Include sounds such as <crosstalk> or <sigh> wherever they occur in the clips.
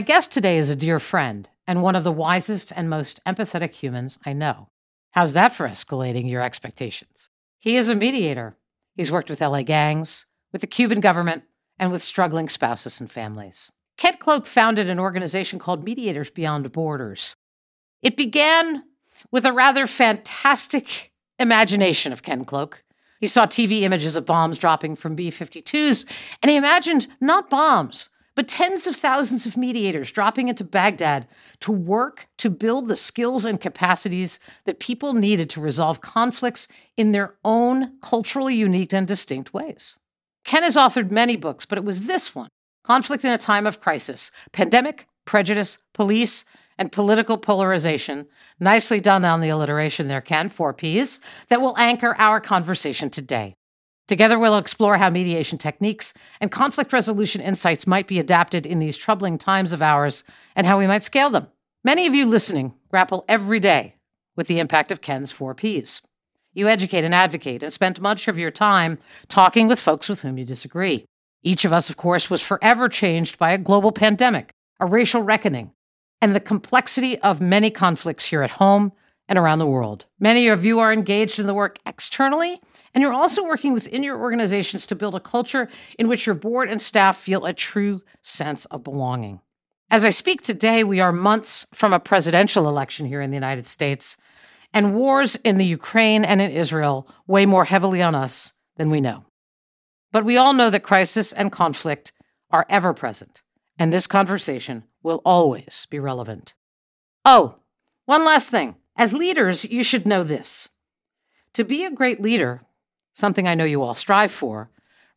My guest today is a dear friend and one of the wisest and most empathetic humans I know. How's that for escalating your expectations? He is a mediator. He's worked with LA gangs, with the Cuban government, and with struggling spouses and families. Ken Cloke founded an organization called Mediators Beyond Borders. It began with a rather fantastic imagination of Ken Cloke. He saw TV images of bombs dropping from B 52s, and he imagined not bombs, but tens of thousands of mediators dropping into Baghdad to work to build the skills and capacities that people needed to resolve conflicts in their own culturally unique and distinct ways. Ken has authored many books, but it was this one Conflict in a Time of Crisis Pandemic, Prejudice, Police, and Political Polarization. Nicely done on the alliteration there, Ken, four P's, that will anchor our conversation today. Together, we'll explore how mediation techniques and conflict resolution insights might be adapted in these troubling times of ours and how we might scale them. Many of you listening grapple every day with the impact of Ken's four Ps. You educate and advocate and spend much of your time talking with folks with whom you disagree. Each of us, of course, was forever changed by a global pandemic, a racial reckoning, and the complexity of many conflicts here at home and around the world. Many of you are engaged in the work externally, and you're also working within your organizations to build a culture in which your board and staff feel a true sense of belonging. As I speak today, we are months from a presidential election here in the United States, and wars in the Ukraine and in Israel weigh more heavily on us than we know. But we all know that crisis and conflict are ever present, and this conversation will always be relevant. Oh, one last thing. As leaders, you should know this. To be a great leader, something I know you all strive for,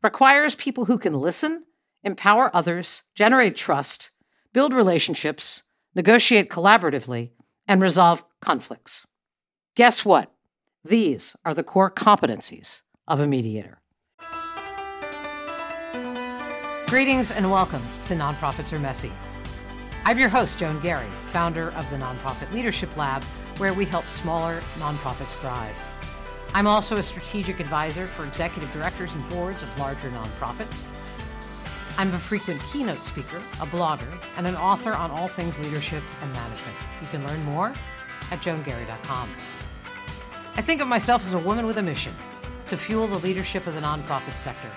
requires people who can listen, empower others, generate trust, build relationships, negotiate collaboratively, and resolve conflicts. Guess what? These are the core competencies of a mediator. Greetings and welcome to Nonprofits Are Messy. I'm your host, Joan Garry, founder of the Nonprofit Leadership Lab where we help smaller nonprofits thrive. I'm also a strategic advisor for executive directors and boards of larger nonprofits. I'm a frequent keynote speaker, a blogger, and an author on all things leadership and management. You can learn more at joangarry.com. I think of myself as a woman with a mission to fuel the leadership of the nonprofit sector.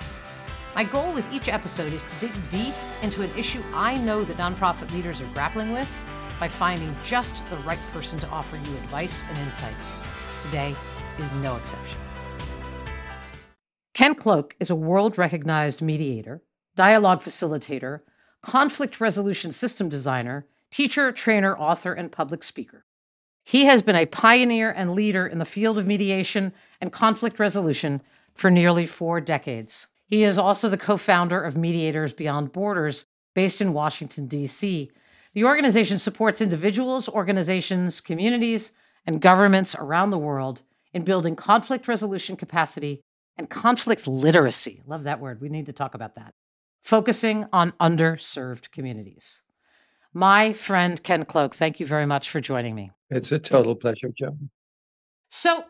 My goal with each episode is to dig deep into an issue I know that nonprofit leaders are grappling with by finding just the right person to offer you advice and insights. Today is no exception. Ken Cloke is a world recognized mediator, dialogue facilitator, conflict resolution system designer, teacher, trainer, author, and public speaker. He has been a pioneer and leader in the field of mediation and conflict resolution for nearly four decades. He is also the co founder of Mediators Beyond Borders, based in Washington, D.C., the organization supports individuals, organizations, communities, and governments around the world in building conflict resolution capacity and conflict literacy. Love that word. We need to talk about that. Focusing on underserved communities. My friend Ken Cloke, thank you very much for joining me. It's a total pleasure, Joan. So,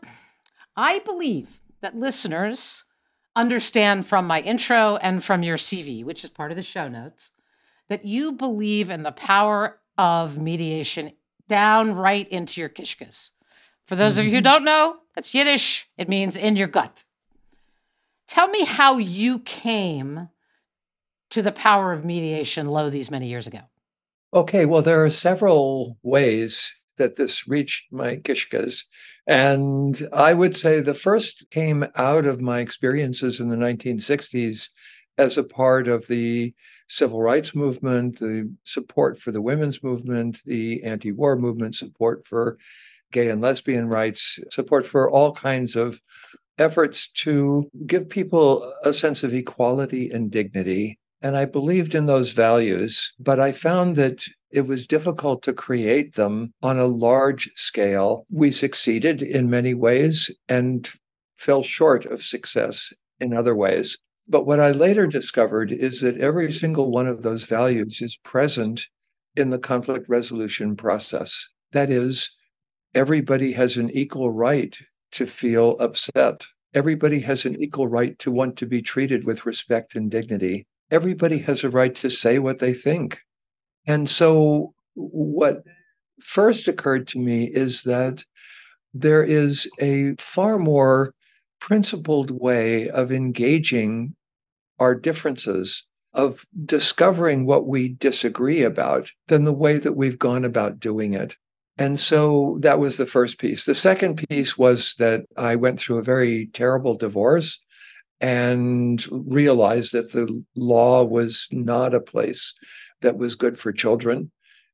I believe that listeners understand from my intro and from your CV, which is part of the show notes, that you believe in the power of mediation down right into your kishkas. For those mm-hmm. of you who mm-hmm. don't know, that's Yiddish. It means in your gut. Tell me how you came to the power of mediation lo these many years ago. Okay, well, there are several ways that this reached my kishkas. And I would say the first came out of my experiences in the 1960s as a part of the civil rights movement, the support for the women's movement, the anti war movement, support for gay and lesbian rights, support for all kinds of efforts to give people a sense of equality and dignity. And I believed in those values, but I found that it was difficult to create them on a large scale. We succeeded in many ways and fell short of success in other ways. But what I later discovered is that every single one of those values is present in the conflict resolution process. That is, everybody has an equal right to feel upset. Everybody has an equal right to want to be treated with respect and dignity. Everybody has a right to say what they think. And so, what first occurred to me is that there is a far more principled way of engaging our differences, of discovering what we disagree about, than the way that we've gone about doing it. And so that was the first piece. The second piece was that I went through a very terrible divorce and realized that the law was not a place that was good for children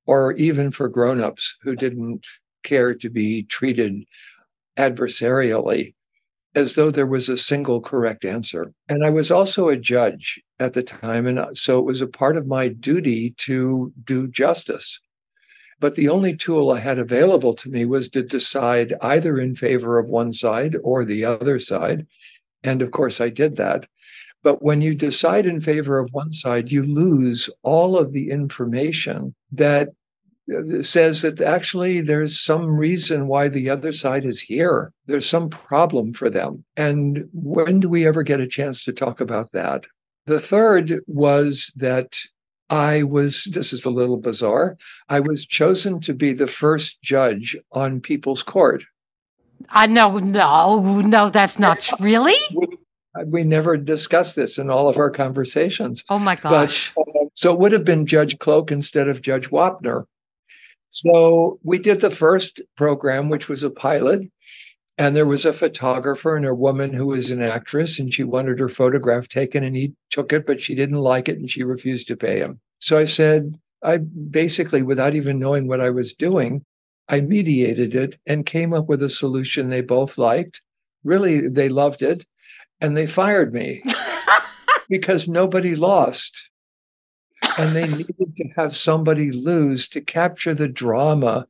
or even for grown-ups who didn't care to be treated adversarially as though there was a single correct answer. And I was also a judge at the time. And uh, so it was a part of my duty to do justice. But the only tool I had available to me was to decide either in favor of one side or the other side. And of course, I did that. But when you decide in favor of one side, you lose all of the information that says that actually there's some reason why the other side is here. There's some problem for them. And when do we ever get a chance to talk about that? The third was that I was, this is a little bizarre, I was chosen to be the first judge on People's Court. I know, no, no, that's not <laughs> really. We never discussed this in all of our conversations. Oh my gosh. But, uh, so it would have been Judge Cloke instead of Judge Wapner. So we did the first program, which was a pilot. And there was a photographer and a woman who was an actress, and she wanted her photograph taken, and he took it, but she didn't like it, and she refused to pay him. So I said, I basically, without even knowing what I was doing, I mediated it and came up with a solution they both liked. Really, they loved it, and they fired me <laughs> because nobody lost and they needed to have somebody lose to capture the drama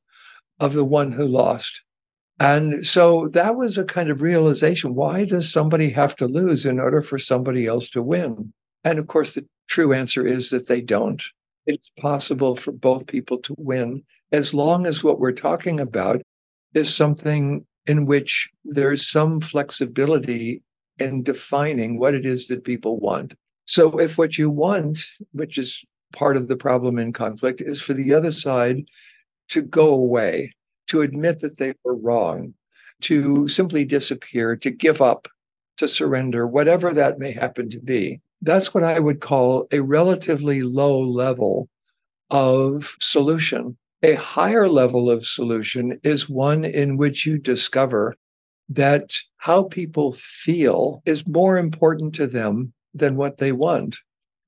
of the one who lost. And so that was a kind of realization. Why does somebody have to lose in order for somebody else to win? And of course, the true answer is that they don't. It's possible for both people to win as long as what we're talking about is something in which there's some flexibility in defining what it is that people want. So if what you want, which is part of the problem in conflict is for the other side to go away, to admit that they were wrong, to simply disappear, to give up, to surrender, whatever that may happen to be. That's what I would call a relatively low level of solution. A higher level of solution is one in which you discover that how people feel is more important to them than what they want.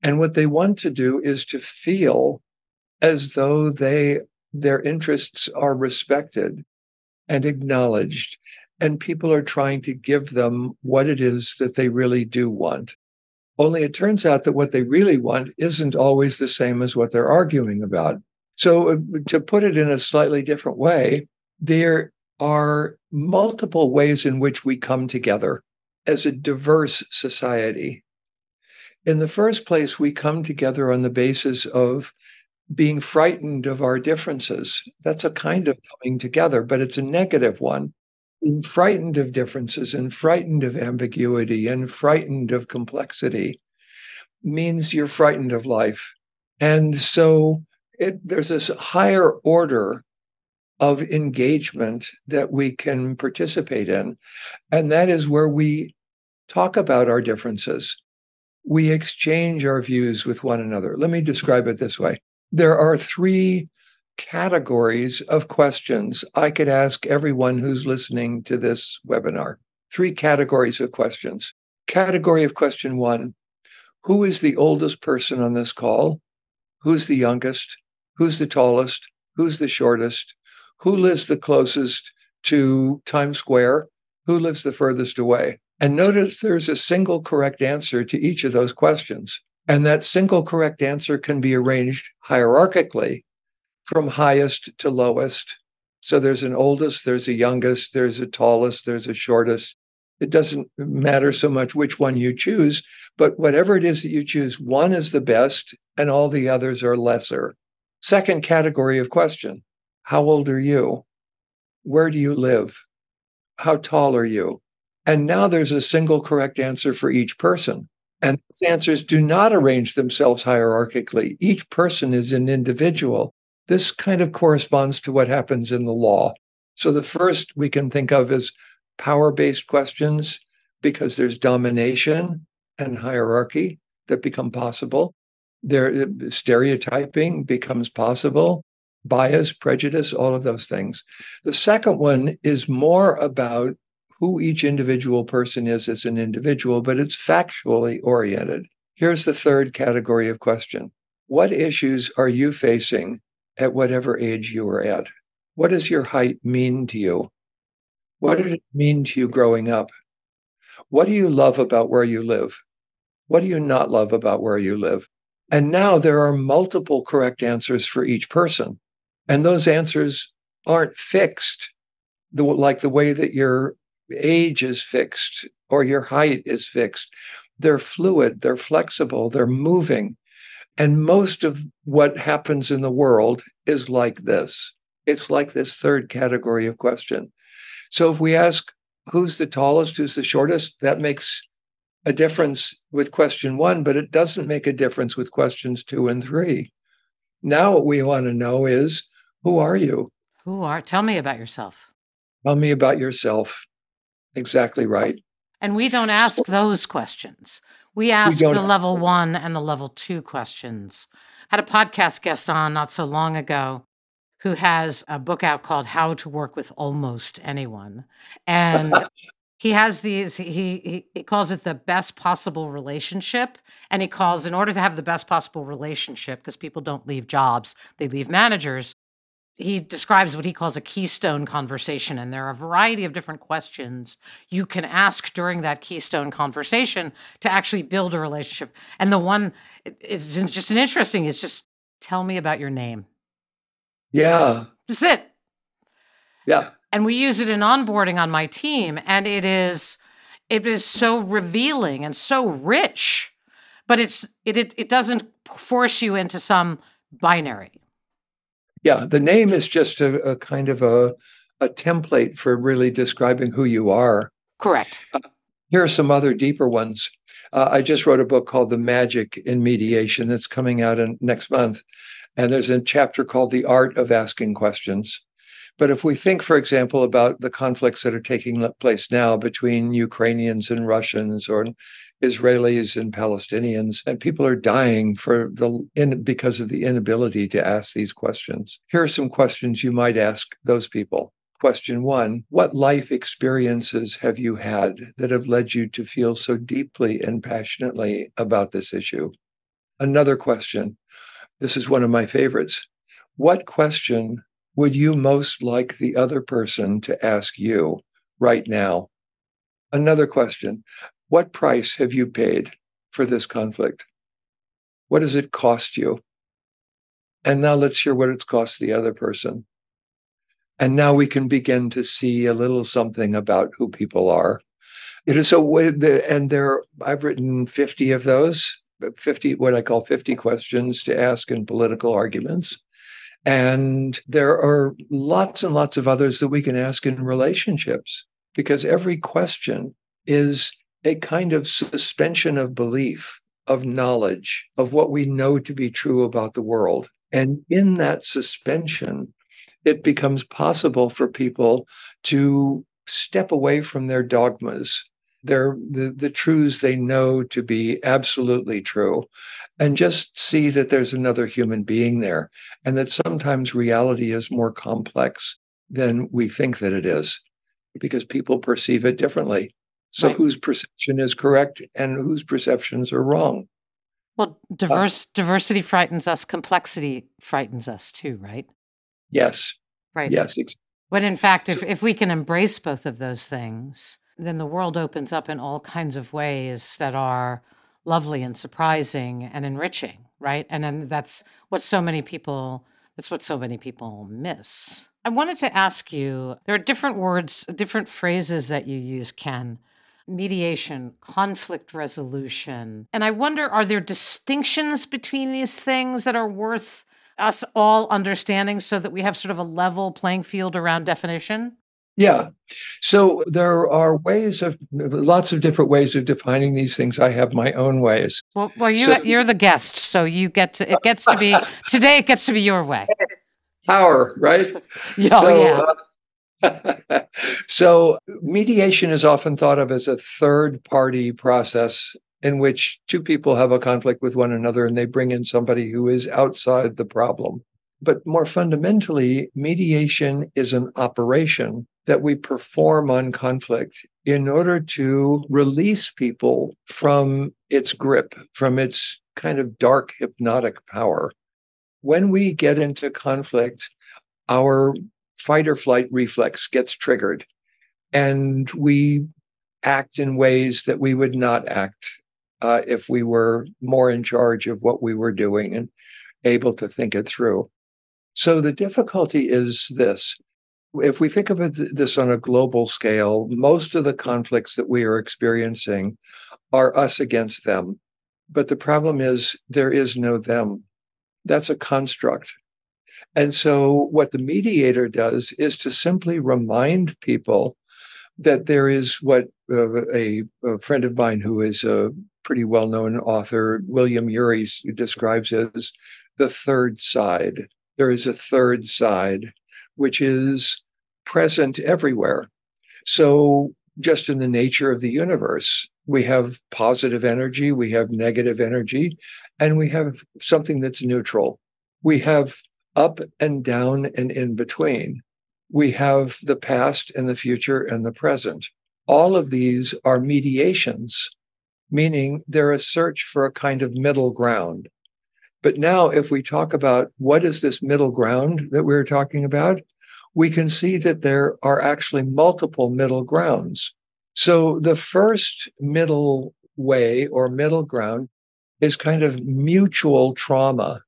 And what they want to do is to feel as though they their interests are respected and acknowledged and people are trying to give them what it is that they really do want. Only it turns out that what they really want isn't always the same as what they're arguing about. So, uh, to put it in a slightly different way, there are multiple ways in which we come together as a diverse society. In the first place, we come together on the basis of being frightened of our differences. That's a kind of coming together, but it's a negative one. Being frightened of differences and frightened of ambiguity and frightened of complexity means you're frightened of life. And so it, there's this higher order of engagement that we can participate in. And that is where we talk about our differences we exchange our views with one another. Let me describe it this way there are three categories of questions I could ask everyone who's listening to this webinar. Three categories of questions. Category of question one Who is the oldest person on this call? Who's the youngest? Who's the tallest? Who's the shortest? Who lives the closest to Times Square? Who lives the furthest away? And notice there's a single correct answer to each of those questions. And that single correct answer can be arranged hierarchically from highest to lowest. So there's an oldest, there's a youngest, there's a tallest, there's a shortest. It doesn't matter so much which one you choose, but whatever it is that you choose, one is the best and all the others are lesser. Second category of question How old are you? Where do you live? How tall are you? And now there's a single correct answer for each person. And those answers do not arrange themselves hierarchically. Each person is an individual. This kind of corresponds to what happens in the law. So the first we can think of as power based questions because there's domination and hierarchy that become possible. There, stereotyping becomes possible, bias, prejudice, all of those things. The second one is more about who each individual person is as an individual, but it's factually oriented. Here's the third category of question What issues are you facing at whatever age you are at? What does your height mean to you? What did it mean to you growing up? What do you love about where you live? What do you not love about where you live? And now there are multiple correct answers for each person. And those answers aren't fixed the, like the way that your age is fixed or your height is fixed. They're fluid, they're flexible, they're moving. And most of what happens in the world is like this. It's like this third category of question. So if we ask who's the tallest, who's the shortest, that makes a difference with question one, but it doesn't make a difference with questions two and three. Now, what we want to know is who are you? Who are? Tell me about yourself. Tell me about yourself. Exactly right. And we don't ask those questions. We ask we the level one and the level two questions. I had a podcast guest on not so long ago who has a book out called How to Work with Almost Anyone. And <laughs> he has these, he, he, he calls it the best possible relationship. And he calls, in order to have the best possible relationship, because people don't leave jobs, they leave managers, he describes what he calls a keystone conversation. And there are a variety of different questions you can ask during that keystone conversation to actually build a relationship. And the one is just an interesting, is just tell me about your name. Yeah. That's it. Yeah. And we use it in onboarding on my team. And it is it is so revealing and so rich, but it's it it, it doesn't force you into some binary. Yeah, the name is just a, a kind of a a template for really describing who you are. Correct. Uh, here are some other deeper ones. Uh, I just wrote a book called The Magic in Mediation that's coming out in next month. And there's a chapter called The Art of Asking Questions. But if we think, for example, about the conflicts that are taking place now between Ukrainians and Russians or Israelis and Palestinians, and people are dying for the in, because of the inability to ask these questions. Here are some questions you might ask those people. Question one What life experiences have you had that have led you to feel so deeply and passionately about this issue? Another question this is one of my favorites. What question would you most like the other person to ask you right now? Another question What price have you paid for this conflict? What does it cost you? And now let's hear what it's cost the other person. And now we can begin to see a little something about who people are. It is so, and there, I've written 50 of those 50, what I call 50 questions to ask in political arguments. And there are lots and lots of others that we can ask in relationships because every question is a kind of suspension of belief, of knowledge, of what we know to be true about the world. And in that suspension, it becomes possible for people to step away from their dogmas their the, the truths they know to be absolutely true and just see that there's another human being there and that sometimes reality is more complex than we think that it is because people perceive it differently so right. whose perception is correct and whose perceptions are wrong well diverse uh, diversity frightens us complexity frightens us too right yes right yes Exactly. but in fact if, if we can embrace both of those things then the world opens up in all kinds of ways that are lovely and surprising and enriching, right? And then that's what so many people that's what so many people miss. I wanted to ask you, there are different words, different phrases that you use, Ken. Mediation, conflict resolution. And I wonder are there distinctions between these things that are worth us all understanding so that we have sort of a level playing field around definition? Yeah. So there are ways of lots of different ways of defining these things. I have my own ways. Well, well, you so, you're the guest, so you get to it gets to be <laughs> today. It gets to be your way. Power, right? <laughs> oh, so, yeah. Uh, <laughs> so, mediation is often thought of as a third party process in which two people have a conflict with one another and they bring in somebody who is outside the problem. But more fundamentally, mediation is an operation that we perform on conflict in order to release people from its grip, from its kind of dark hypnotic power. When we get into conflict, our fight or flight reflex gets triggered and we act in ways that we would not act uh, if we were more in charge of what we were doing and able to think it through. So the difficulty is this. If we think of it, this on a global scale, most of the conflicts that we are experiencing are us against them. But the problem is there is no them. That's a construct. And so, what the mediator does is to simply remind people that there is what uh, a, a, friend of mine who is a pretty well known author, William Ury, describes as the third side. There is a third side, which is present everywhere. So, just in the nature of the universe, we have positive energy, we have negative energy, and we have something that's neutral. We have up and down and in between. We have the past and the future and the present. All of these are mediations, meaning they're a search for a kind of middle ground. But now, if we talk about what is this middle ground that we're talking about, we can see that there are actually multiple middle grounds. So the first middle way or middle ground is kind of mutual trauma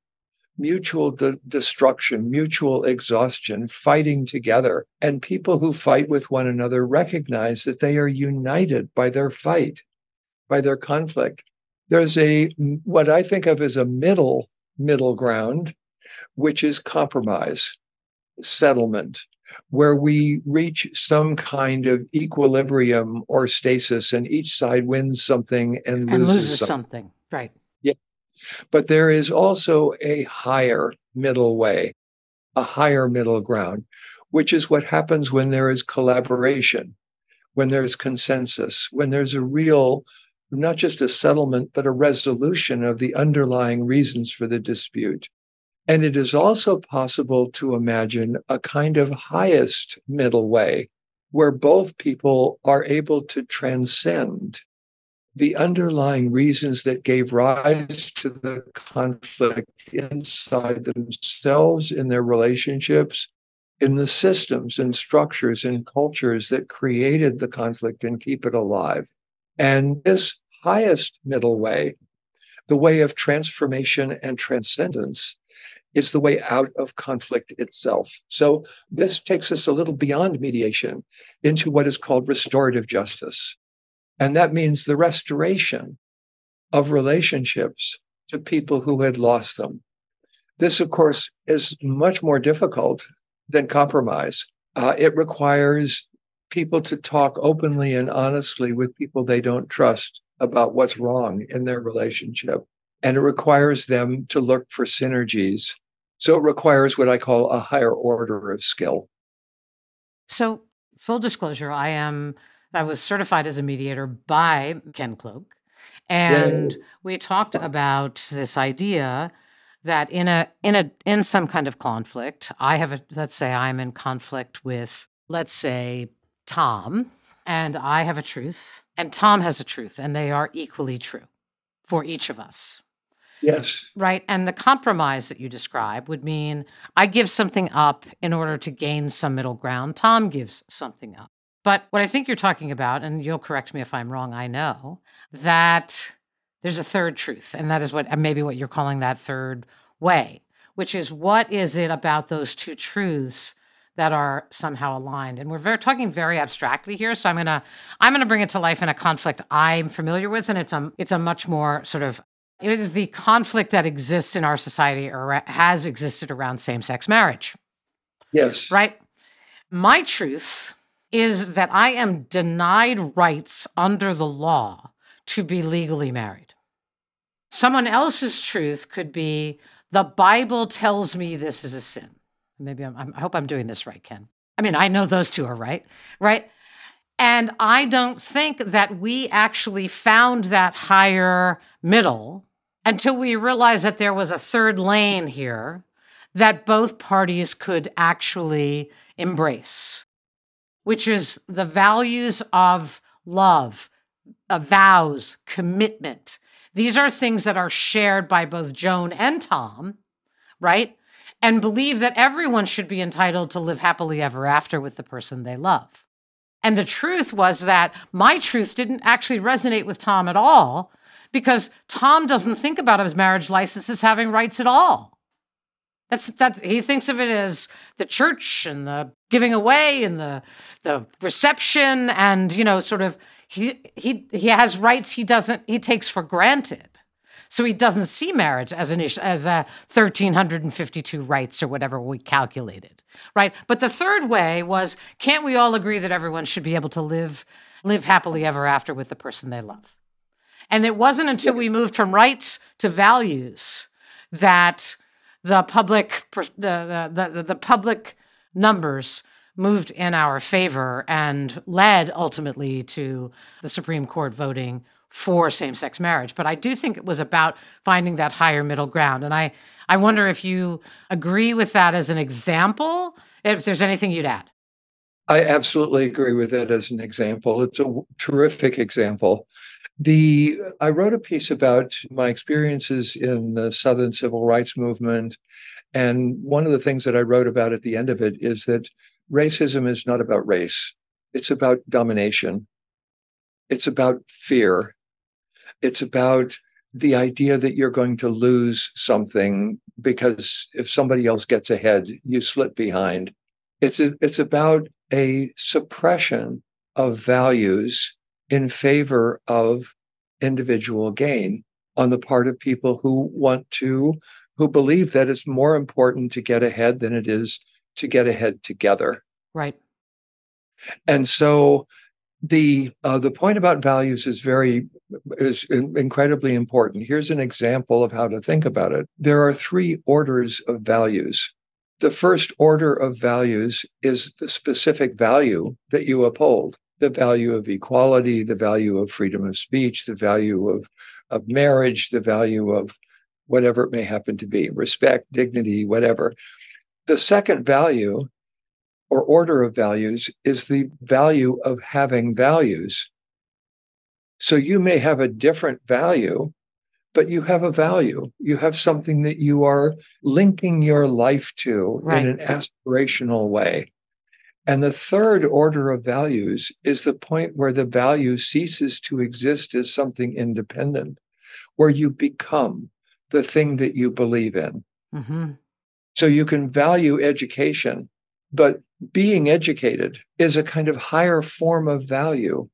mutual de- destruction, mutual exhaustion, fighting together. And people who fight with one another recognize that they are united by their fight, by their conflict. There's a what I think of as a middle middle ground, which is compromise, settlement, where we reach some kind of equilibrium or stasis, and each side wins something and, and loses, loses something. something. Right. But there is also a higher middle way, a higher middle ground, which is what happens when there is collaboration, when there's consensus, when there's a real, not just a settlement, but a resolution of the underlying reasons for the dispute. And it is also possible to imagine a kind of highest middle way where both people are able to transcend the underlying reasons that gave rise to the conflict inside themselves, in their relationships, in the systems and structures and cultures that created the conflict and keep it alive. And this highest middle way, the way of transformation and transcendence, is the way out of conflict itself. So, this takes us a little beyond mediation into what is called restorative justice. And that means the restoration of relationships to people who had lost them. This, of course, is much more difficult than compromise. Uh, it requires people to talk openly and honestly with people they don't trust about what's wrong in their relationship. And it requires them to look for synergies. So it requires what I call a higher order of skill. So, full disclosure, I am I was certified as a mediator by Ken Cloke. And Yay. we talked about this idea that in a in a in some kind of conflict, I have a let's say I'm in conflict with let's say Tom and I have a truth and Tom has a truth and they are equally true for each of us. Yes. Right. And the compromise that you describe would mean I give something up in order to gain some middle ground. Tom gives something up. But what I think you're talking about, and you'll correct me if I'm wrong, I know that there's a third truth, and that is what maybe what you're calling that third way, which is what is it about those two truths that are somehow aligned? And we're very, talking very abstractly here so i'm going to i'm going to bring it to life in a conflict i'm familiar with and it's a it's a much more sort of it is the conflict that exists in our society or has existed around same-sex marriage. Yes. Right? My truth is that I am denied rights under the law to be legally married. Someone else's truth could be the Bible tells me this is a sin. Maybe I'm, i hope I'm doing this right, Ken. I mean, I know those two are right, right? And I don't think that we actually found that higher middle until we realized that there was a third lane here that both parties could actually embrace, which is the values of love, of vows, commitment. These are things that are shared by both Joan and Tom, right? And believe that everyone should be entitled to live happily ever after with the person they love. And the truth was that my truth didn't actually resonate with Tom at all because Tom doesn't think about his marriage license as having rights at all. That's that he thinks of it as the church and the giving away and the the reception and you know sort of he he he has rights he doesn't he takes for granted. So he doesn't see marriage as an issue as a 1352 rights or whatever we calculated, right? But the third way was can't we all agree that everyone should be able to live live happily ever after with the person they love? And it wasn't until we moved from rights to values that the public the, the, the, the public numbers moved in our favor and led ultimately to the Supreme Court voting for same-sex marriage. But I do think it was about finding that higher middle ground. And I, I wonder if you agree with that as an example, if there's anything you'd add. I absolutely agree with it as an example. It's a terrific example. The I wrote a piece about my experiences in the Southern Civil Rights Movement, and one of the things that I wrote about at the end of it is that racism is not about race; it's about domination. It's about fear. It's about the idea that you're going to lose something because if somebody else gets ahead, you slip behind. It's a, it's about a suppression of values in favor of individual gain on the part of people who want to, who believe that it's more important to get ahead than it is to get ahead together. Right. And so the uh, the point about values is very is incredibly important. Here's an example of how to think about it. There are three orders of values. The first order of values is the specific value that you uphold the value of equality, the value of freedom of speech, the value of, of marriage, the value of whatever it may happen to be respect, dignity, whatever. The second value or order of values is the value of having values. So you may have a different value, but you have a value. You have something that you are linking your life to right. in an aspirational way. And the third order of values is the point where the value ceases to exist as something independent, where you become the thing that you believe in. Mm-hmm. So you can value education, but being educated is a kind of higher form of value.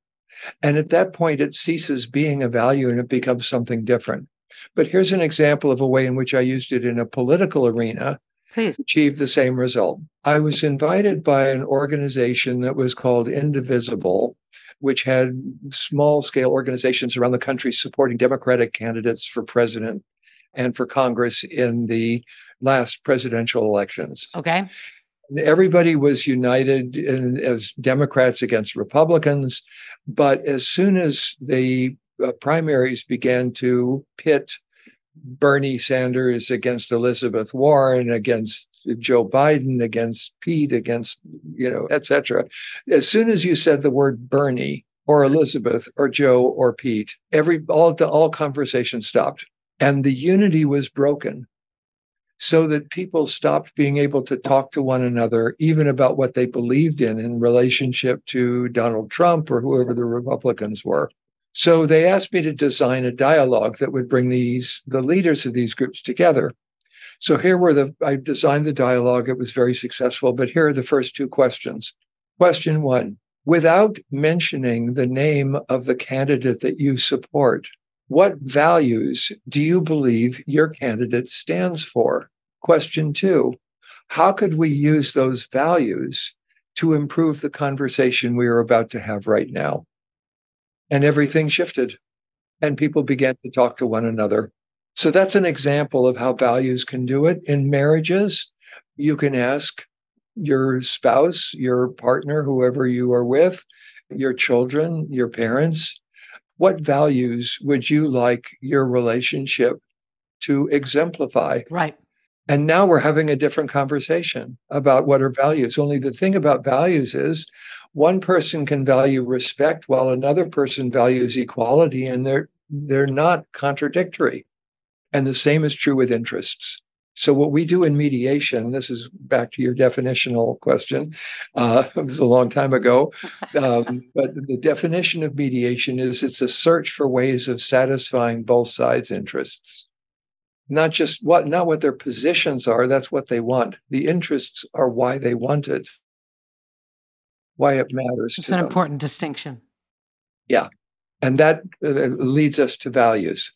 And at that point, it ceases being a value and it becomes something different. But here's an example of a way in which I used it in a political arena Please. achieve the same result. I was invited by an organization that was called Indivisible, which had small scale organizations around the country supporting Democratic candidates for president and for Congress in the last presidential elections. Okay. Everybody was united in, as Democrats against Republicans. But as soon as the uh, primaries began to pit Bernie Sanders against Elizabeth Warren, against Joe Biden, against Pete, against, you know, etc. As soon as you said the word Bernie or Elizabeth or Joe or Pete, every all all conversation stopped. And the unity was broken so that people stopped being able to talk to one another, even about what they believed in in relationship to Donald Trump or whoever the Republicans were. So they asked me to design a dialogue that would bring these the leaders of these groups together. So here were the I designed the dialogue. It was very successful, but here are the first two questions. Question one: Without mentioning the name of the candidate that you support, what values do you believe your candidate stands for? Question two: How could we use those values to improve the conversation we are about to have right now. And everything shifted, and people began to talk to one another. So that's an example of how values can do it. In marriages, you can ask your spouse, your partner, whoever you are with, your children, your parents, what values would you like your relationship to exemplify? Right. And now we're having a different conversation about what are values. Only the thing about values is one person can value respect while another person values equality, and they're they're not contradictory. And the same is true with interests. So, what we do in mediation, this is back to your definitional question. Uh, <laughs> it was a long time ago. <laughs> Um, but the definition of mediation is it's a search for ways of satisfying both sides' interests. Not just what, not what their positions are, that's what they want. The interests are why they want it, why it matters. It's an them. important distinction. Yeah. And that uh, leads us to values.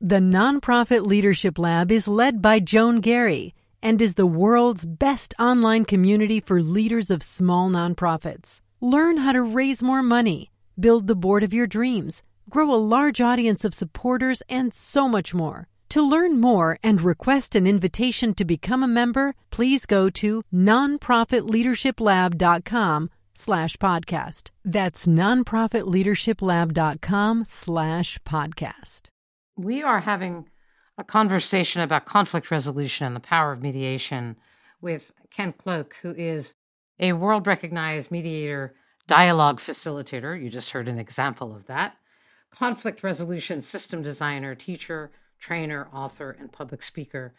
The Nonprofit Leadership Lab is led by Joan Garry and is the world's best online community for leaders of small nonprofits. Learn how to raise more money, build the board of your dreams, grow a large audience of supporters, and so much more. To learn more and request an invitation to become a member, please go to nonprofitleadershiplab.com slash podcast. That's nonprofitleadershiplab.com slash podcast we are having a conversation about conflict resolution and the power of mediation with Ken Cloke, who is a world recognized mediator, dialogue facilitator. You just heard an example of that. Conflict resolution system designer, teacher, trainer, author, and public speaker.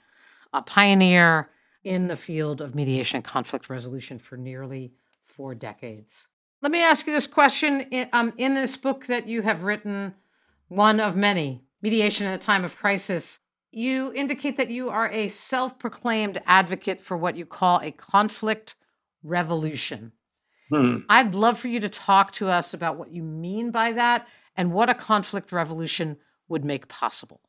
A pioneer in the field of mediation and conflict resolution for nearly four decades. Let me ask you this question. In, um, in this book that you have written, one of many mediation in a time of crisis, you indicate that you are a self proclaimed advocate for what you call a conflict revolution. Hmm. I'd love for you to talk to us about what you mean by that and what a conflict revolution would make possible.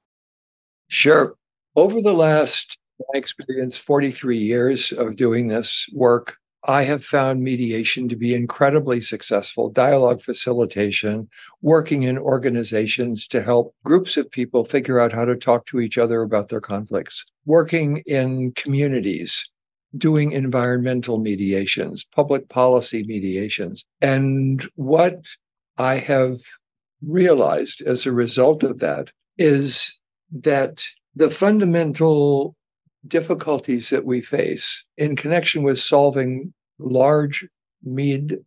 Sure. Over the last, my experience, 43 years of doing this work, I have found mediation to be incredibly successful, dialogue facilitation, working in organizations to help groups of people figure out how to talk to each other about their conflicts, working in communities, doing environmental mediations, public policy mediations. And what I have realized as a result of that is that the fundamental difficulties that we face in connection with solving large, mid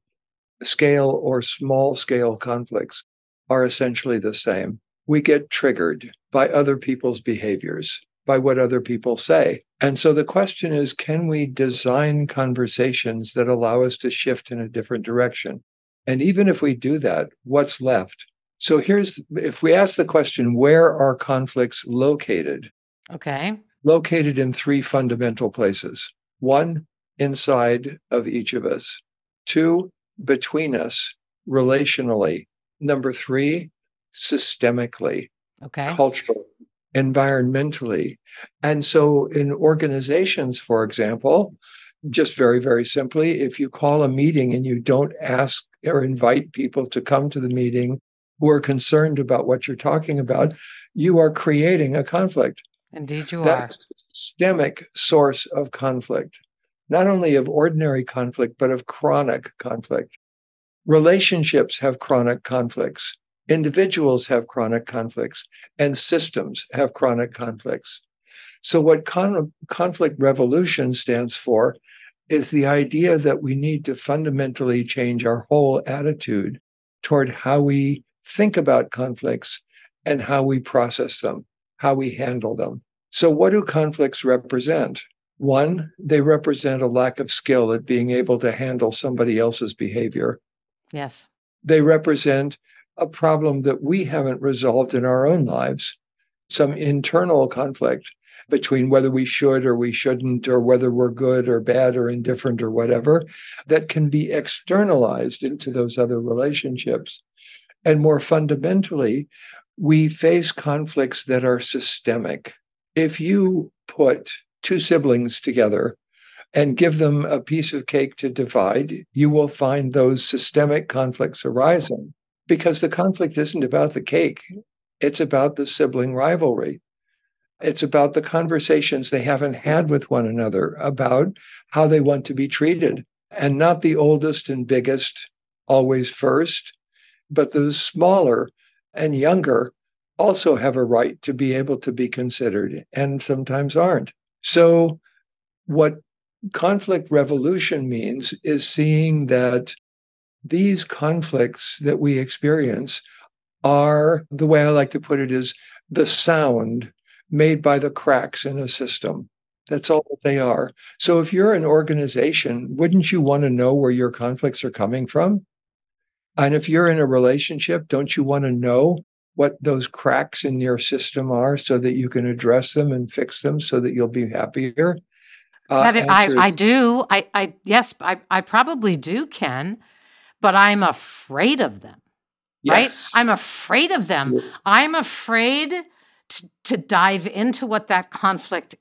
scale, or small scale conflicts are essentially the same. We get triggered by other people's behaviors, by what other people say. And so the question is can we design conversations that allow us to shift in a different direction? And even if we do that, what's left? So here's if we ask the question, where are conflicts located? Okay located in three fundamental places one, inside of each of us, two, between us, relationally, number three, systemically, okay. culturally, environmentally. And so in organizations, for example, just very, very simply, if you call a meeting and you don't ask or invite people to come to the meeting who are concerned about what you're talking about, you are creating a conflict. Indeed, you that are. Systemic source of conflict, not only of ordinary conflict, but of chronic conflict. Relationships have chronic conflicts, individuals have chronic conflicts, and systems have chronic conflicts. So, what con- conflict revolution stands for is the idea that we need to fundamentally change our whole attitude toward how we think about conflicts and how we process them how we handle them. So, what do conflicts represent? One, they represent a lack of skill at being able to handle somebody else's behavior. Yes. They represent a problem that we haven't resolved in our own lives, some internal conflict between whether we should or we shouldn't, or whether we're good or bad or indifferent or whatever, that can be externalized into those other relationships. And more fundamentally, we face conflicts that are systemic. If you put two siblings together and give them a piece of cake to divide, you will find those systemic conflicts arising because the conflict isn't about the cake, it's about the sibling rivalry. It's about the conversations they haven't had with one another about how they want to be treated, and not the oldest and biggest always first, but the smaller and younger also have a right to be able to be considered and sometimes aren't. So, what conflict revolution means is seeing that these conflicts that we experience are the way I like to put it is the sound made by the cracks in a system. That's all that they are. So if you're an organization, wouldn't you want to know where your conflicts are coming from? And if you're in a relationship, don't you want to know what those cracks in your system are so that you can address them and fix them so that you'll be happier? Uh, I, I do. I, I yes, I, I probably do, Ken, but I'm afraid of them. Yes. Right? I'm afraid of them. I'm afraid to, to dive into what that conflict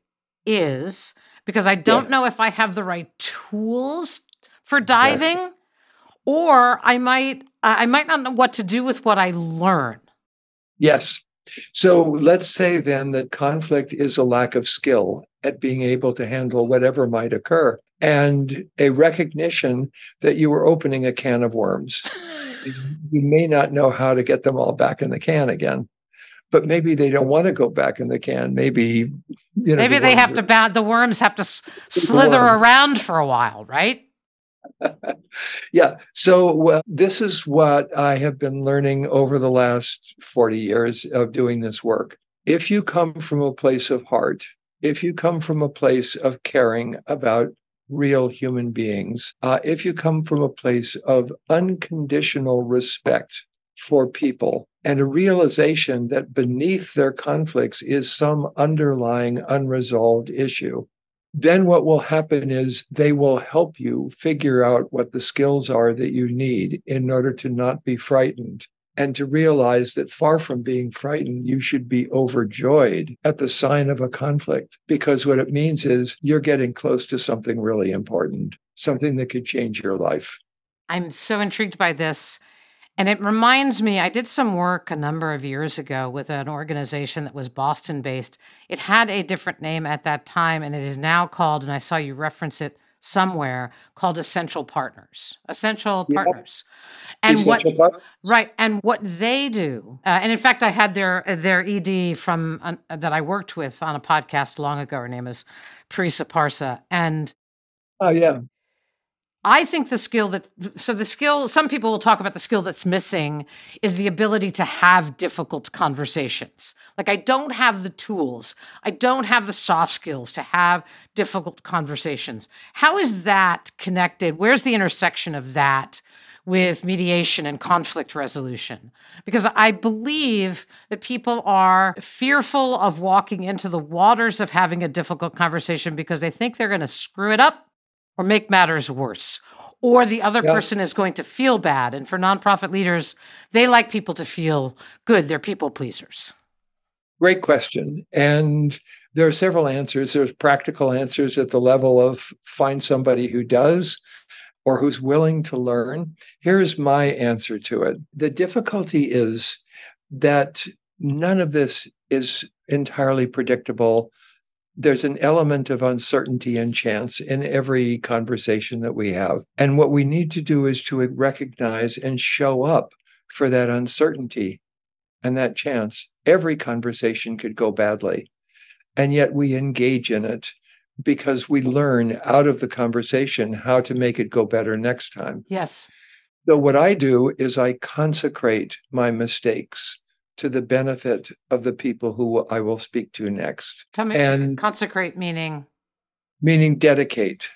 is because I don't yes. know if I have the right tools for diving, exactly. Or I might I might not know what to do with what I learn. Yes. So let's say then that conflict is a lack of skill at being able to handle whatever might occur and a recognition that you were opening a can of worms. <laughs> you may not know how to get them all back in the can again but maybe they don't want to go back in the can. Maybe you know. Maybe the they have are, to bound. The worms have to slither around for a while, right? <laughs> yeah. So this is what I have been learning over the last forty years of doing this work. If you come from a place of heart, if you come from a place of caring about real human beings, uh, if you come from a place of unconditional respect for people and a realization that beneath their conflicts is some underlying unresolved issue. Then what will happen is they will help you figure out what the skills are that you need in order to not be frightened and to realize that far from being frightened, you should be overjoyed at the sign of a conflict because what it means is you're getting close to something really important, something that could change your life. I'm so intrigued by this and it reminds me, I did some work a number of years ago with an organization that was Boston based. It had a different name at that time, and it is now called, and I saw you reference it somewhere, called Essential Partners. Essential yeah. Partners. And Essential what, partners. right, and what they do, uh, and in fact, I had their their ED from uh, that I worked with on a podcast long ago. Her name is Parisa Parsa, and Oh yeah. I think the skill that, so the skill, some people will talk about the skill that's missing is the ability to have difficult conversations. Like, I don't have the tools, I don't have the soft skills to have difficult conversations. How is that connected? Where's the intersection of that? With mediation and conflict resolution. Because I believe that people are fearful of walking into the waters of having a difficult conversation because they think they're going to screw it up or make matters worse or the other yeah. person is going to feel bad. And for nonprofit leaders they like people to feel good. They're people pleasers. Great question. And there are several answers. There's practical answers at the level of find somebody who does or who's willing to learn. Here's my answer to it. The difficulty is that none of this is entirely predictable there's an element of uncertainty and chance in every conversation that we have. And what we need to do is to recognize and show up for that uncertainty and that chance. Every conversation could go badly. And yet we engage in it because we learn out of the conversation how to make it go better next time. Yes. So, what I do is I consecrate my mistakes to the benefit of the people who I will speak to next. Tell me, and consecrate meaning? Meaning dedicate.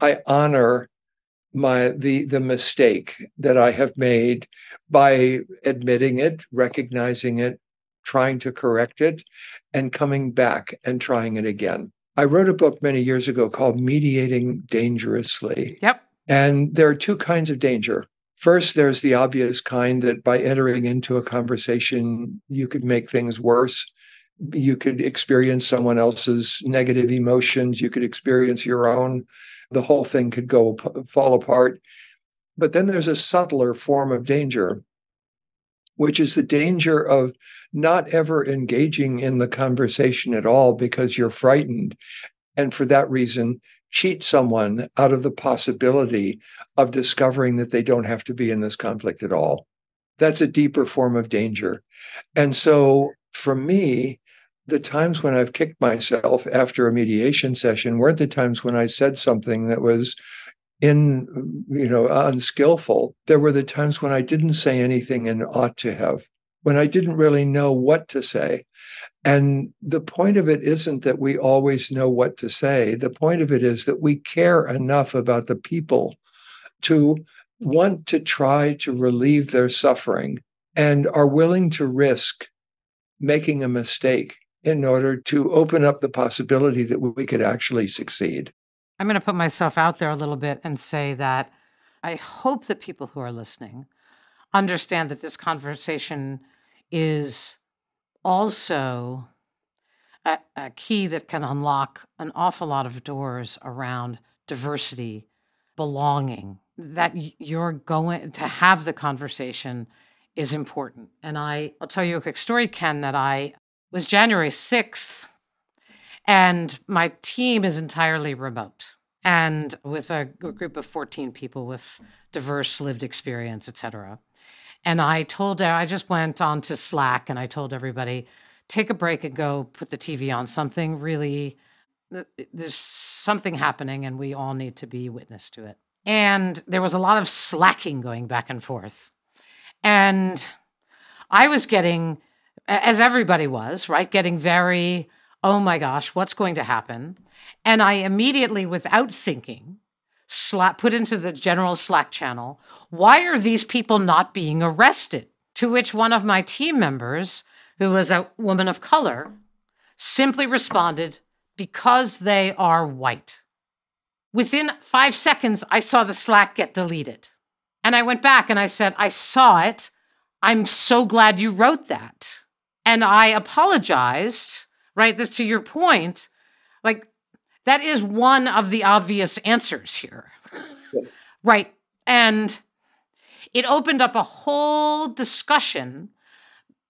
I honor my the the mistake that I have made by admitting it, recognizing it, trying to correct it, and coming back and trying it again. I wrote a book many years ago called Mediating Dangerously. Yep. And there are two kinds of danger. First, there's the obvious kind that by entering into a conversation, you could make things worse. you could experience someone else's negative emotions. You could experience your own. The whole thing could go fall apart. But then there's a subtler form of danger, which is the danger of not ever engaging in the conversation at all because you're frightened. And for that reason, cheat someone out of the possibility of discovering that they don't have to be in this conflict at all. That's a deeper form of danger. And so for me, the times when I've kicked myself after a mediation session weren't the times when I said something that was in you know unskillful there were the times when i didn't say anything and ought to have when i didn't really know what to say and the point of it isn't that we always know what to say. The point of it is that we care enough about the people to want to try to relieve their suffering and are willing to risk making a mistake in order to open up the possibility that we could actually succeed. I'm going to put myself out there a little bit and say that I hope that people who are listening understand that this conversation is also a, a, key that can unlock an awful lot of doors around diversity, belonging, that you're going to have the conversation is important. And I, I'll tell you a quick story, Ken, that I was January 6th and my team is entirely remote and with a group of 14 people with diverse lived experience, et cetera. And I told her, I just went on to Slack and I told everybody, take a break and go put the TV on. Something really, uh, there's something happening and we all need to be witness to it. And there was a lot of slacking going back and forth. And I was getting, as everybody was, right, getting very oh my gosh, what's going to happen? And I immediately, without thinking, slap put into the general Slack channel, why are these people not being arrested? To which one of my team members, who was a woman of color, simply responded, because they are white. Within five seconds, I saw the Slack get deleted. And I went back and I said, I saw it. I'm so glad you wrote that. And I apologized right? This to your point, like that is one of the obvious answers here. Yeah. <laughs> Right. And it opened up a whole discussion.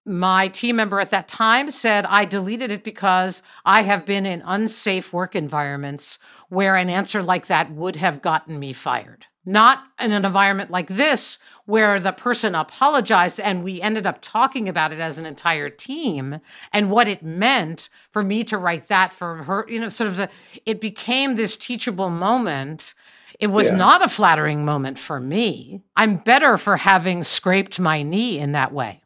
My team member at that time said, I deleted it because I have been in unsafe work environments where an answer like that would have gotten me fired. Not in an environment like this where the person apologized and we ended up talking about it as an entire team and what it meant for me to write that for her you know sort of the it became this teachable moment it was yeah. not a flattering moment for me i'm better for having scraped my knee in that way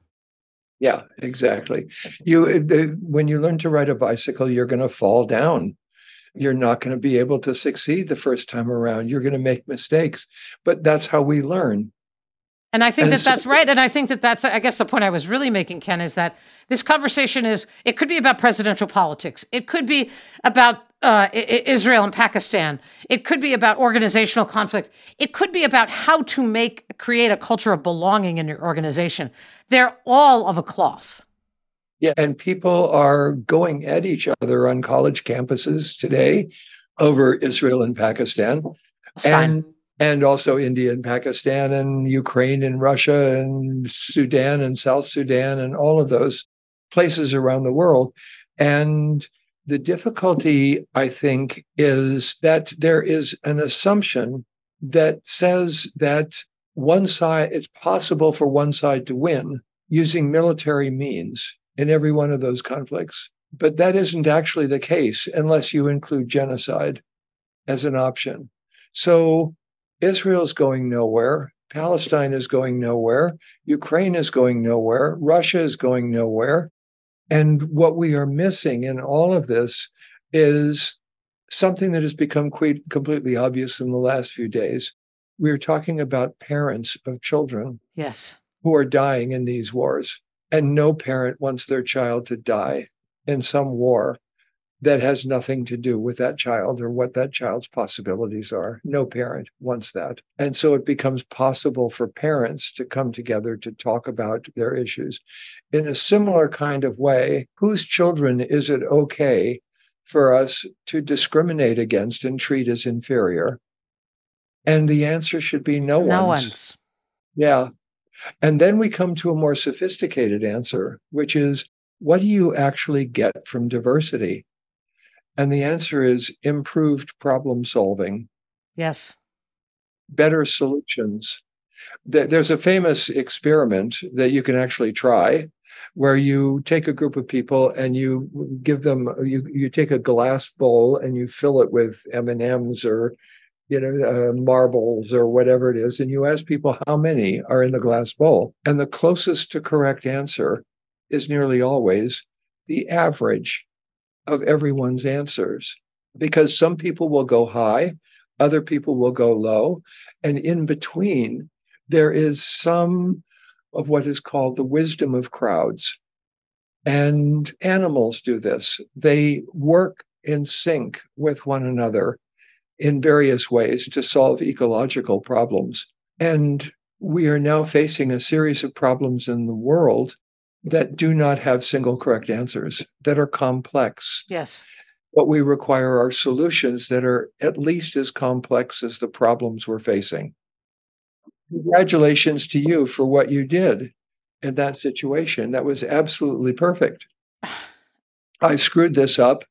yeah exactly you eh, the, when you learn to ride a bicycle you're going to fall down you're not going to be able to succeed the first time around you're going to make mistakes but that's how we learn and I think and that so, that's right. And I think that that's, I guess, the point I was really making, Ken, is that this conversation is, it could be about presidential politics. It could be about uh, Israel and Pakistan. It could be about organizational conflict. It could be about how to make, create a culture of belonging in your organization. They're all of a cloth. Yeah. And people are going at each other on college campuses today over Israel and Pakistan. Stein. And and also India and Pakistan and Ukraine and Russia and Sudan and South Sudan and all of those places around the world. And the difficulty, I think, is that there is an assumption that says that one side, it's possible for one side to win using military means in every one of those conflicts. But that isn't actually the case unless you include genocide as an option. So Israel's going nowhere. Palestine is going nowhere. Ukraine is going nowhere. Russia is going nowhere. And what we are missing in all of this is something that has become quite completely obvious in the last few days. We're talking about parents of children. Yes. Who are dying in these wars. And no parent wants their child to die in some war that has nothing to do with that child or what that child's possibilities are. No parent wants that. And so it becomes possible for parents to come together to talk about their issues. In a similar kind of way, whose children is it okay for us to discriminate against and treat as inferior? And the answer should be no, No one's. one's. Yeah. And then we come to a more sophisticated answer, which is what do you actually get from diversity? And the answer is improved problem solving, Yes. better solutions. There's a famous experiment that you can actually try where you take a group of people and you give them you you take a glass bowl and you fill it with M&Ms or you know uh, marbles or whatever it is and you ask people how many are in the glass bowl and the closest to correct answer is nearly always the average of everyone's answers. Because some people will go high other people will go low and in between there is some of what is called the wisdom of crowds. And animals do this. They work in sync with one another in various ways to solve ecological problems. And we are now facing a series of problems in the world that do not have single correct answers, that are complex. Yes. What we require are solutions that are at least as complex as the problems we're facing. Congratulations to you for what you did in that situation. That was absolutely perfect. I screwed this up,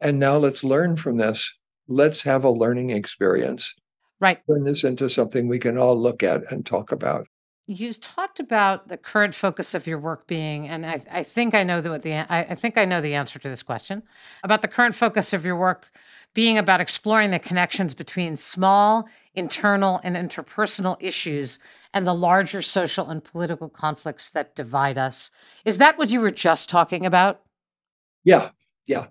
and now let's learn from this. Let's have a learning experience. Right. Turn this into something we can all look at and talk about. You talked about the current focus of your work being, and I, I think I know what the I, I think I know the answer to this question about the current focus of your work being about exploring the connections between small internal and interpersonal issues and the larger social and political conflicts that divide us. Is that what you were just talking about? Yeah, yeah.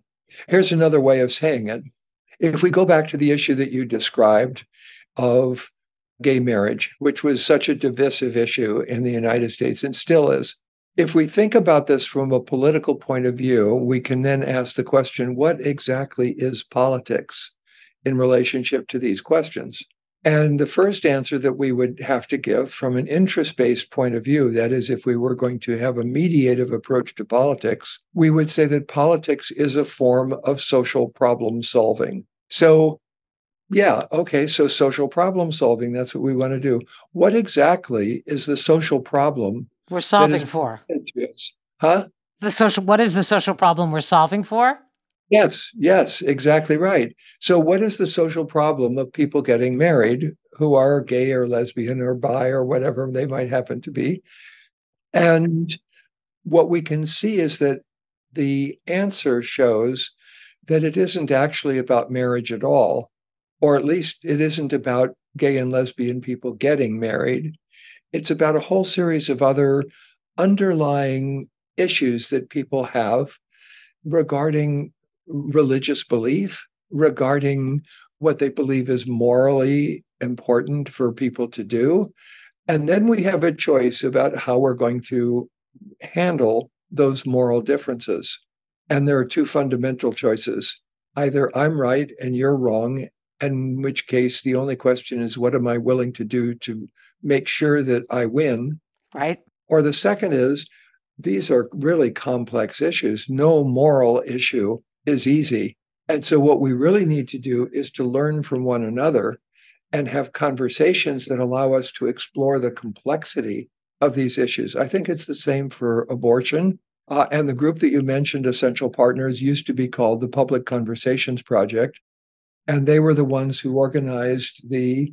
Here's another way of saying it. If we go back to the issue that you described of gay marriage, which was such a divisive issue in the United States and still is, if we think about this from a political point of view, we can then ask the question what exactly is politics in relationship to these questions? And the first answer that we would have to give from an interest based point of view, that is, if we were going to have a mediative approach to politics, we would say that politics is a form of social problem solving. So, yeah, okay, so social problem solving, that's what we want to do. What exactly is the social problem? We're solving for Huh? the social. What is the social problem we're solving for? Yes, yes, exactly right. So, what is the social problem of people getting married who are gay or lesbian or bi or whatever they might happen to be? And what we can see is that the answer shows that it isn't actually about marriage at all, or at least it isn't about gay and lesbian people getting married. It's about a whole series of other underlying issues that people have regarding religious belief, regarding what they believe is morally important for people to do. And then we have a choice about how we're going to handle those moral differences. And there are two fundamental choices either I'm right and you're wrong, in which case the only question is, what am I willing to do to make sure that I win? Right. Or the second is, these are really complex issues. No moral issue is easy. And so, what we really need to do is to learn from one another and have conversations that allow us to explore the complexity of these issues. I think it's the same for abortion. Uh, and the group that you mentioned, Essential Partners, used to be called the Public Conversations Project. And they were the ones who organized the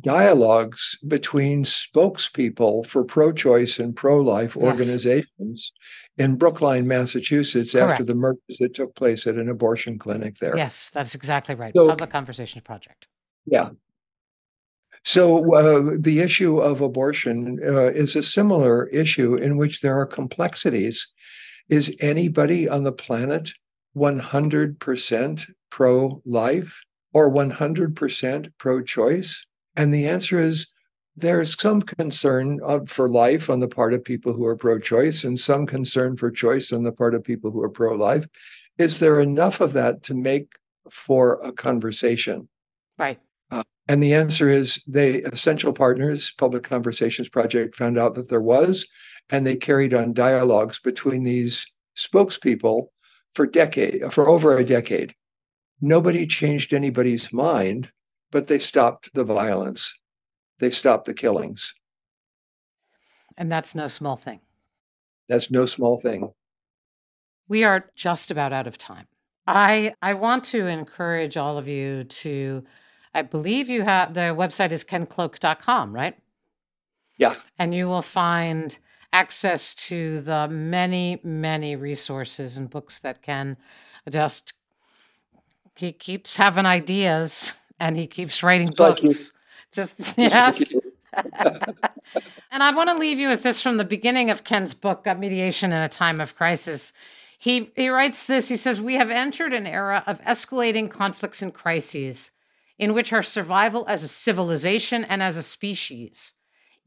dialogues between spokespeople for pro choice and pro life Yes. organizations in Brookline, Massachusetts, after the murders that took place at an abortion clinic there. Yes, that's exactly right. So- Public Conversations Project. Yeah. So uh, the issue of abortion uh, is a similar issue in which there are complexities. Is anybody on the planet 100% pro life or 100% pro choice? And the answer is there's some concern of, for life on the part of people who are pro choice and some concern for choice on the part of people who are pro life. is there enough of that to make for a conversation? Right. Uh, and the answer is they essential partners public conversations project found out that there was and they carried on dialogues between these spokespeople for decade for over a decade nobody changed anybody's mind but they stopped the violence. They stopped the killings. And that's no small thing. That's no small thing. We are just about out of time. I i want to encourage all of you to i believe you have the website is kencloke.com right? Yeah. And you will find access to the many, many resources and books that can just, he keeps having ideas and he keeps writing books. Just, <laughs> yes. <laughs> and I want to leave you with this from the beginning of Ken's book, Mediation in a Time of Crisis. He, he writes this he says, We have entered an era of escalating conflicts and crises in which our survival as a civilization and as a species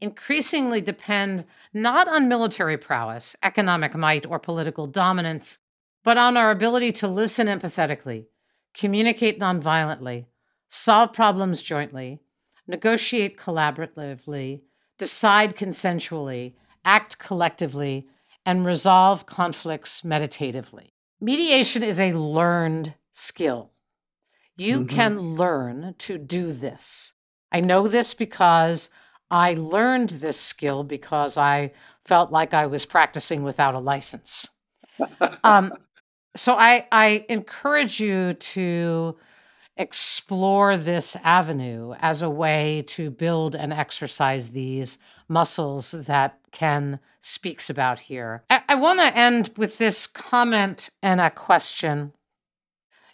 increasingly depend not on military prowess, economic might, or political dominance, but on our ability to listen empathetically, communicate nonviolently, solve problems jointly, negotiate collaboratively, decide consensually, act collectively, and resolve conflicts meditatively. Mediation is a learned skill. You mm-hmm. can learn to do this. I know this because I learned this skill because I felt like I was practicing without a license. <laughs> um, so I, I encourage you to explore this avenue as a way to build and exercise these muscles that Ken speaks about here. I, I want to end with this comment and a question.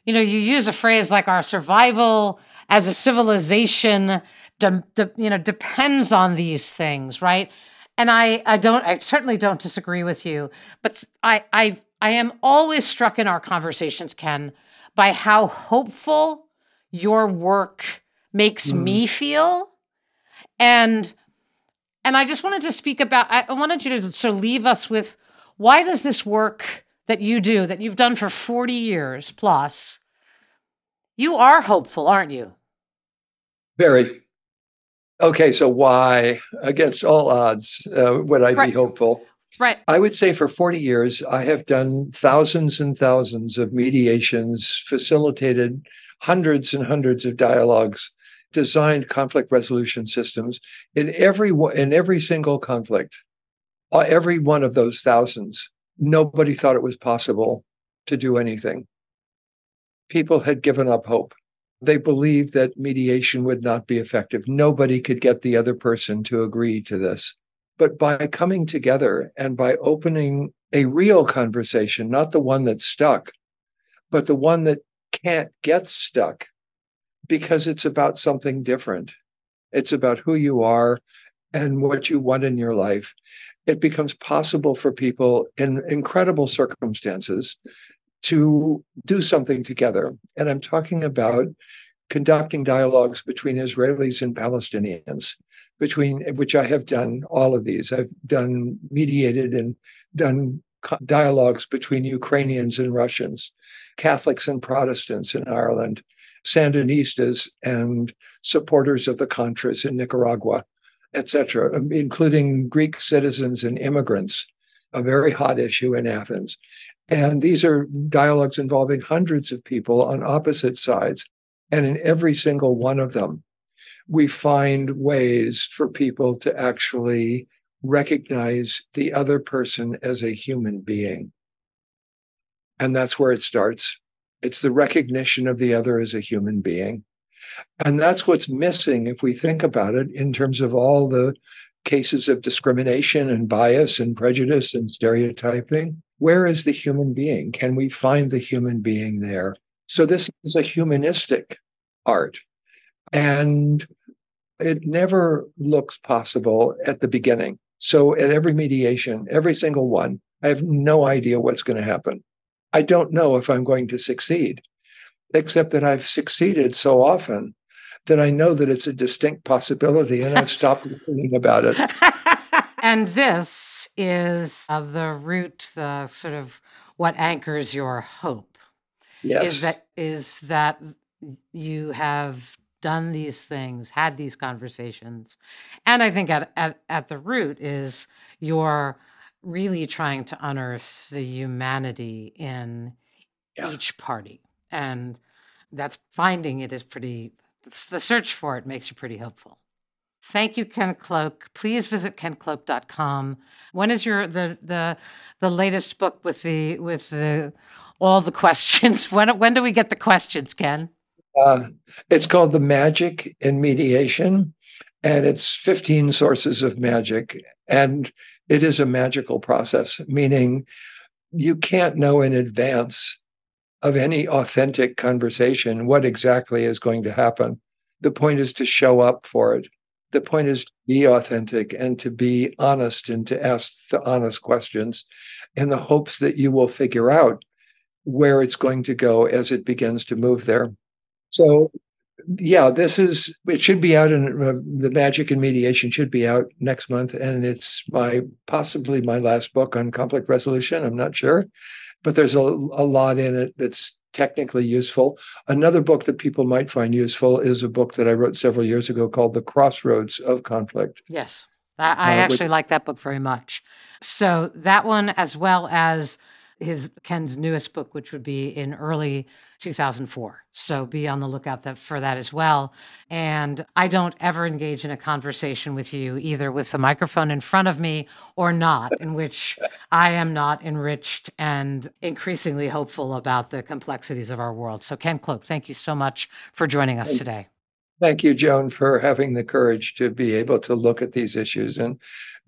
You know, you use a phrase like our survival as a civilization de- de- you know depends on these things right and i i don't i certainly don't disagree with you but i i i am always struck in our conversations ken by how hopeful your work makes mm. me feel and and i just wanted to speak about i wanted you to sort of leave us with why does this work that you do that you've done for 40 years plus you are hopeful aren't you very Okay, so why, against all odds, uh, would I right. be hopeful? Right. I would say for 40 years, I have done thousands and thousands of mediations, facilitated hundreds and hundreds of dialogues, designed conflict resolution systems in every in every single conflict. Uh, every one of those thousands, nobody thought it was possible to do anything. People had given up hope they believed that mediation would not be effective. Nobody could get the other person to agree to this. But by coming together and by opening a real conversation, not the one that's stuck, but the one that can't get stuck because it's about something different. It's about who you are and what you want in your life. It becomes possible for people in incredible circumstances to do something together. And I'm talking about conducting dialogues between Israelis and Palestinians, between which I have done all of these. I've done mediated and done dialogues between Ukrainians and Russians, Catholics and Protestants in Ireland, Sandinistas and supporters of the Contras in Nicaragua, etc., um, including Greek citizens and immigrants, a very hot issue in Athens. And these are dialogues involving hundreds of people on opposite sides. And in every single one of them, we find ways for people to actually recognize the other person as a human being. And that's where it starts. It's the recognition of the other as a human being. And that's what's missing if we think about it in terms of all the cases of discrimination and bias and prejudice and stereotyping where is the human being? Can we find the human being there? So this is a humanistic art. And it never looks possible at the beginning. So at every mediation, every single one, I have no idea what's going to happen. I don't know if I'm going to succeed, except that I've succeeded so often that I know that it's a distinct possibility and I've stopped <laughs> thinking about it. <laughs> And this is uh, the root, the sort of what anchors your hope. Yes. is that is that you have done these things, had these conversations. And I think at at, at the root is you're really trying to unearth the humanity in Yeah. each party. And that's finding it is pretty the search for it makes you pretty hopeful. Thank you, Ken Cloke. Please visit kencloke.com. When is your the the the latest book with the with the all the <laughs> questions? When when do we get the questions, Ken? Uh, it's called The Magic in Mediation, and it's 15 sources of magic. And it is a magical process, meaning you can't know in advance of any authentic conversation what exactly is going to happen. The point is to show up for it. The point is to be authentic and to be honest and to ask the honest questions in the hopes that you will figure out where it's going to go as it begins to move there. So, yeah, this is it should be out in uh, the magic and mediation should be out next month, and it's my possibly my last book on conflict resolution. I'm not sure, but there's a, a lot in it that's technically useful. Another book that people might find useful is a book that I wrote several years ago called The Crossroads of Conflict. Yes. I, I Uh, actually which- like that book very much. So that one, as well as his Ken's newest book, which would be in early 2004. So be on the lookout that, for that as well. And I don't ever engage in a conversation with you, either with the microphone in front of me or not, in which I am not enriched and increasingly hopeful about the complexities of our world. So Ken Cloke, thank you so much for joining us today. Thank you, Joan, for having the courage to be able to look at these issues and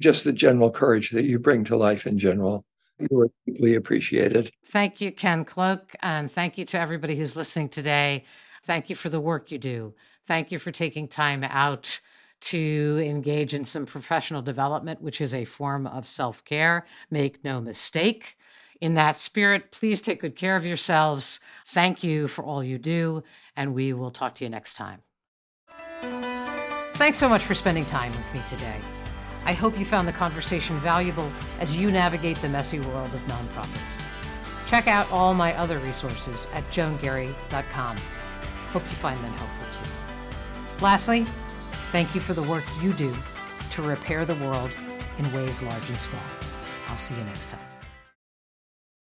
just the general courage that you bring to life in general. You are deeply appreciated. Thank you, Ken Cloke, and thank you to everybody who's listening today. Thank you for the work you do. Thank you for taking time out to engage in some professional development, which is a form of self care. Make no mistake. In that spirit, please take good care of yourselves. Thank you for all you do, and we will talk to you next time. Thanks so much for spending time with me today. I hope you found the conversation valuable as you navigate the messy world of nonprofits. Check out all my other resources at joangarry.com. Hope you find them helpful too. Lastly, thank you for the work you do to repair the world in ways large and small. I'll see you next time.